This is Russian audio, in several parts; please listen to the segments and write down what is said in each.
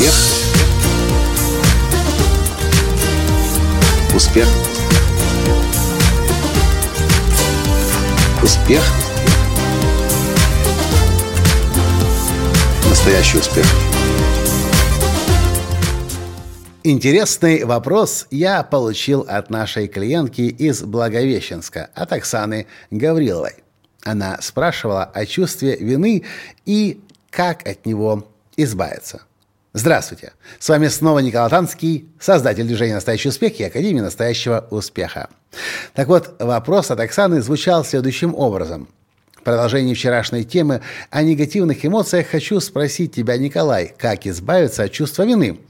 Успех. Успех. Успех. Настоящий успех. Интересный вопрос я получил от нашей клиентки из Благовещенска, от Оксаны Гавриловой. Она спрашивала о чувстве вины и как от него избавиться. Здравствуйте! С вами снова Николай Танский, создатель движения «Настоящий успех» и Академии настоящего успеха. Так вот, вопрос от Оксаны звучал следующим образом. В продолжении вчерашней темы о негативных эмоциях хочу спросить тебя, Николай, как избавиться от чувства вины?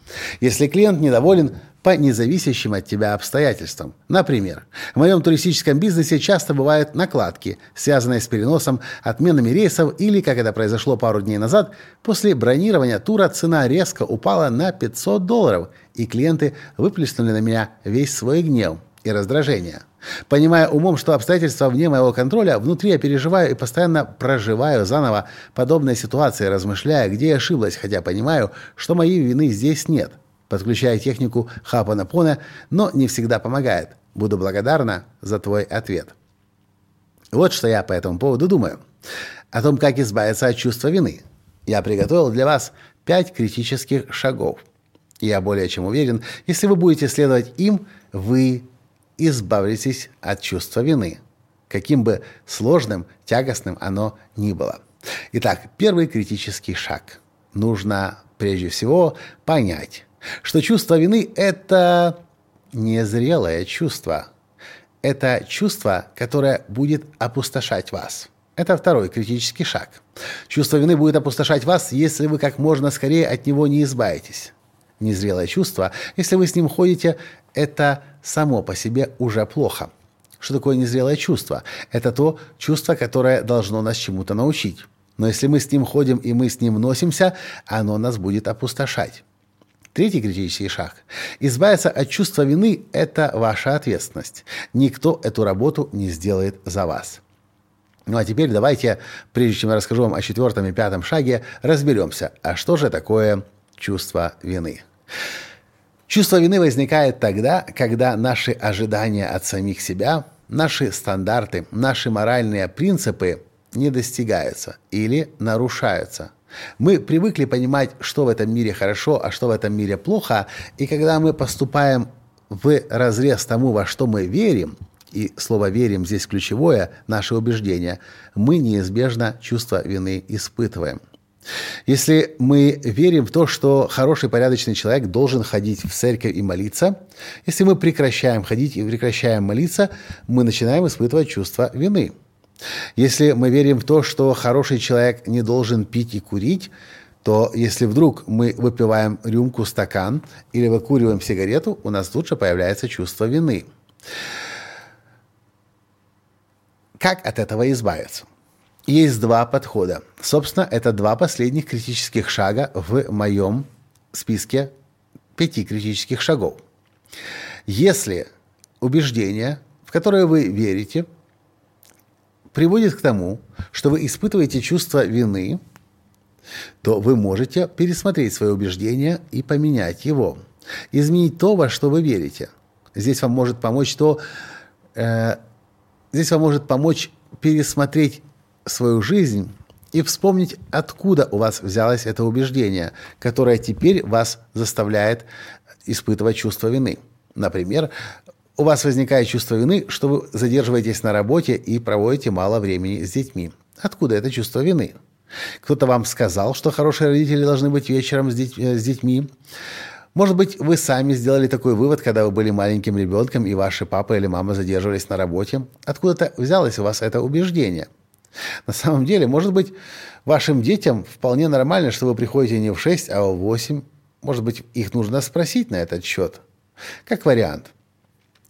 Если клиент недоволен по независящим от тебя обстоятельствам. Например, в моем туристическом бизнесе часто бывают накладки, связанные с переносом, отменами рейсов или, как это произошло пару дней назад, после бронирования тура цена резко упала на 500 долларов, и клиенты выплеснули на меня весь свой гнев и раздражение. Понимая умом, что обстоятельства вне моего контроля, внутри я переживаю и постоянно проживаю заново подобные ситуации, размышляя, где я ошиблась, хотя понимаю, что моей вины здесь нет подключая технику Хапанапона, но не всегда помогает. Буду благодарна за твой ответ. Вот что я по этому поводу думаю. О том, как избавиться от чувства вины. Я приготовил для вас пять критических шагов. Я более чем уверен, если вы будете следовать им, вы избавитесь от чувства вины, каким бы сложным, тягостным оно ни было. Итак, первый критический шаг. Нужно прежде всего понять, что чувство вины – это незрелое чувство. Это чувство, которое будет опустошать вас. Это второй критический шаг. Чувство вины будет опустошать вас, если вы как можно скорее от него не избавитесь. Незрелое чувство, если вы с ним ходите, это само по себе уже плохо. Что такое незрелое чувство? Это то чувство, которое должно нас чему-то научить. Но если мы с ним ходим и мы с ним носимся, оно нас будет опустошать. Третий критический шаг. Избавиться от чувства вины – это ваша ответственность. Никто эту работу не сделает за вас. Ну а теперь давайте, прежде чем я расскажу вам о четвертом и пятом шаге, разберемся, а что же такое чувство вины. Чувство вины возникает тогда, когда наши ожидания от самих себя, наши стандарты, наши моральные принципы не достигаются или нарушаются – мы привыкли понимать, что в этом мире хорошо, а что в этом мире плохо, и когда мы поступаем в разрез тому, во что мы верим, и слово «верим» здесь ключевое, наше убеждение, мы неизбежно чувство вины испытываем. Если мы верим в то, что хороший порядочный человек должен ходить в церковь и молиться, если мы прекращаем ходить и прекращаем молиться, мы начинаем испытывать чувство вины – если мы верим в то, что хороший человек не должен пить и курить, то если вдруг мы выпиваем рюмку, стакан или выкуриваем сигарету, у нас же появляется чувство вины. Как от этого избавиться? Есть два подхода. Собственно, это два последних критических шага в моем списке пяти критических шагов. Если убеждение, в которое вы верите – приводит к тому, что вы испытываете чувство вины, то вы можете пересмотреть свое убеждение и поменять его. Изменить то, во что вы верите. Здесь вам может помочь то, э, здесь вам может помочь пересмотреть свою жизнь и вспомнить, откуда у вас взялось это убеждение, которое теперь вас заставляет испытывать чувство вины. Например, у вас возникает чувство вины, что вы задерживаетесь на работе и проводите мало времени с детьми. Откуда это чувство вины? Кто-то вам сказал, что хорошие родители должны быть вечером с, деть, э, с детьми. Может быть, вы сами сделали такой вывод, когда вы были маленьким ребенком, и ваши папа или мама задерживались на работе. Откуда-то взялось у вас это убеждение. На самом деле, может быть, вашим детям вполне нормально, что вы приходите не в 6, а в 8. Может быть, их нужно спросить на этот счет. Как вариант –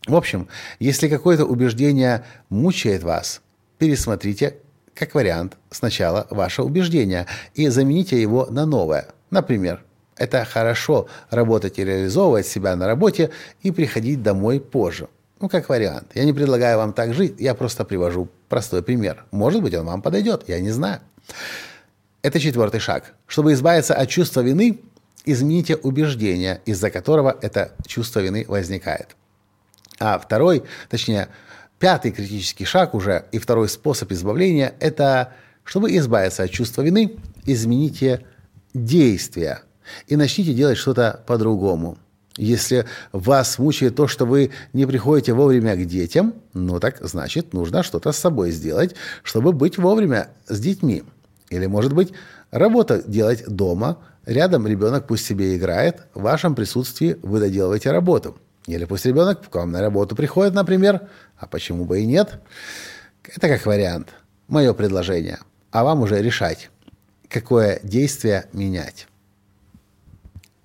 в общем, если какое-то убеждение мучает вас, пересмотрите, как вариант, сначала ваше убеждение и замените его на новое. Например, это хорошо работать и реализовывать себя на работе и приходить домой позже. Ну, как вариант. Я не предлагаю вам так жить, я просто привожу простой пример. Может быть, он вам подойдет, я не знаю. Это четвертый шаг. Чтобы избавиться от чувства вины, измените убеждение, из-за которого это чувство вины возникает. А второй, точнее, пятый критический шаг уже и второй способ избавления – это, чтобы избавиться от чувства вины, измените действия и начните делать что-то по-другому. Если вас мучает то, что вы не приходите вовремя к детям, ну так значит нужно что-то с собой сделать, чтобы быть вовремя с детьми. Или, может быть, работа делать дома, рядом ребенок пусть себе играет, в вашем присутствии вы доделываете работу. Или пусть ребенок к вам на работу приходит, например, а почему бы и нет. Это как вариант. Мое предложение. А вам уже решать, какое действие менять.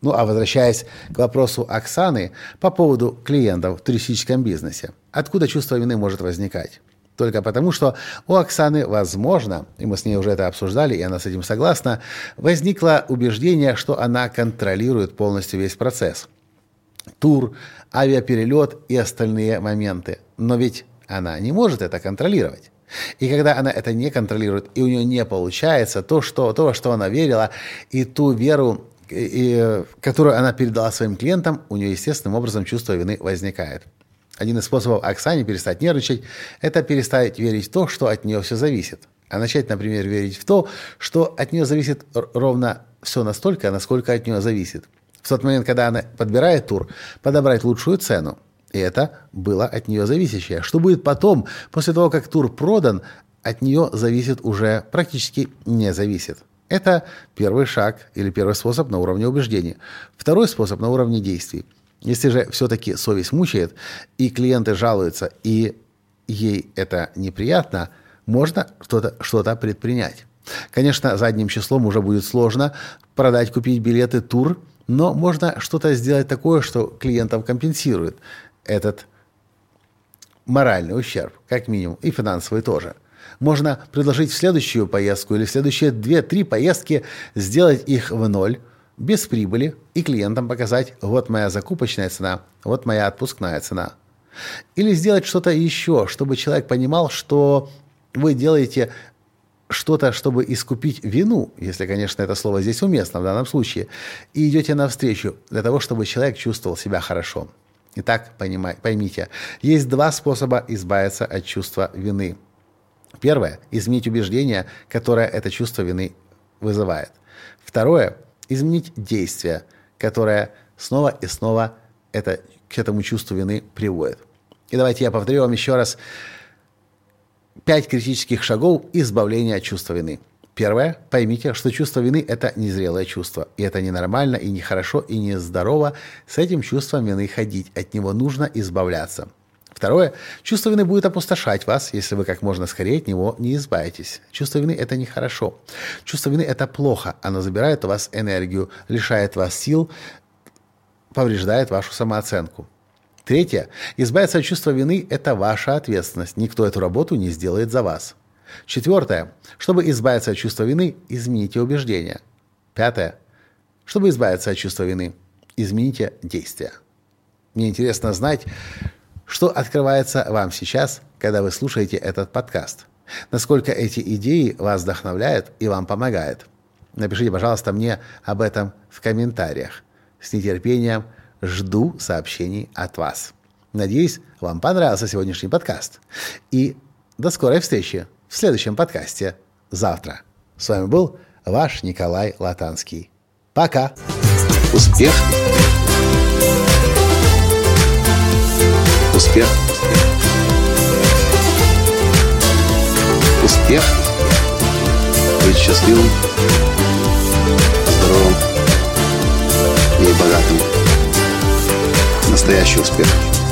Ну а возвращаясь к вопросу Оксаны по поводу клиентов в туристическом бизнесе. Откуда чувство вины может возникать? Только потому, что у Оксаны, возможно, и мы с ней уже это обсуждали, и она с этим согласна, возникло убеждение, что она контролирует полностью весь процесс. Тур, авиаперелет и остальные моменты. Но ведь она не может это контролировать. И когда она это не контролирует, и у нее не получается то, что, то, что она верила, и ту веру, и, которую она передала своим клиентам, у нее естественным образом чувство вины возникает. Один из способов Оксане перестать нервничать – это перестать верить в то, что от нее все зависит. А начать, например, верить в то, что от нее зависит ровно все настолько, насколько от нее зависит. В тот момент, когда она подбирает тур, подобрать лучшую цену. И это было от нее зависящее. Что будет потом, после того, как тур продан, от нее зависит уже практически не зависит. Это первый шаг или первый способ на уровне убеждений. Второй способ на уровне действий. Если же все-таки совесть мучает, и клиенты жалуются, и ей это неприятно, можно что-то что предпринять. Конечно, задним числом уже будет сложно продать, купить билеты, тур, но можно что-то сделать такое, что клиентам компенсирует этот моральный ущерб, как минимум, и финансовый тоже – можно предложить в следующую поездку или в следующие 2-3 поездки сделать их в ноль, без прибыли, и клиентам показать, вот моя закупочная цена, вот моя отпускная цена. Или сделать что-то еще, чтобы человек понимал, что вы делаете что-то, чтобы искупить вину, если, конечно, это слово здесь уместно в данном случае, и идете навстречу для того, чтобы человек чувствовал себя хорошо. Итак, понимай, поймите, есть два способа избавиться от чувства вины. Первое – изменить убеждение, которое это чувство вины вызывает. Второе – изменить действие, которое снова и снова это, к этому чувству вины приводит. И давайте я повторю вам еще раз пять критических шагов избавления от чувства вины. Первое. Поймите, что чувство вины – это незрелое чувство. И это ненормально, и нехорошо, и нездорово с этим чувством вины ходить. От него нужно избавляться. Второе. Чувство вины будет опустошать вас, если вы как можно скорее от него не избавитесь. Чувство вины – это нехорошо. Чувство вины – это плохо. Оно забирает у вас энергию, лишает вас сил, повреждает вашу самооценку. Третье. Избавиться от чувства вины – это ваша ответственность. Никто эту работу не сделает за вас. Четвертое. Чтобы избавиться от чувства вины, измените убеждения. Пятое. Чтобы избавиться от чувства вины, измените действия. Мне интересно знать, что открывается вам сейчас, когда вы слушаете этот подкаст? Насколько эти идеи вас вдохновляют и вам помогают? Напишите, пожалуйста, мне об этом в комментариях. С нетерпением жду сообщений от вас. Надеюсь, вам понравился сегодняшний подкаст. И до скорой встречи в следующем подкасте завтра. С вами был ваш Николай Латанский. Пока! Успех! Успех. Успех. Быть счастливым, здоровым и богатым. Настоящий успех.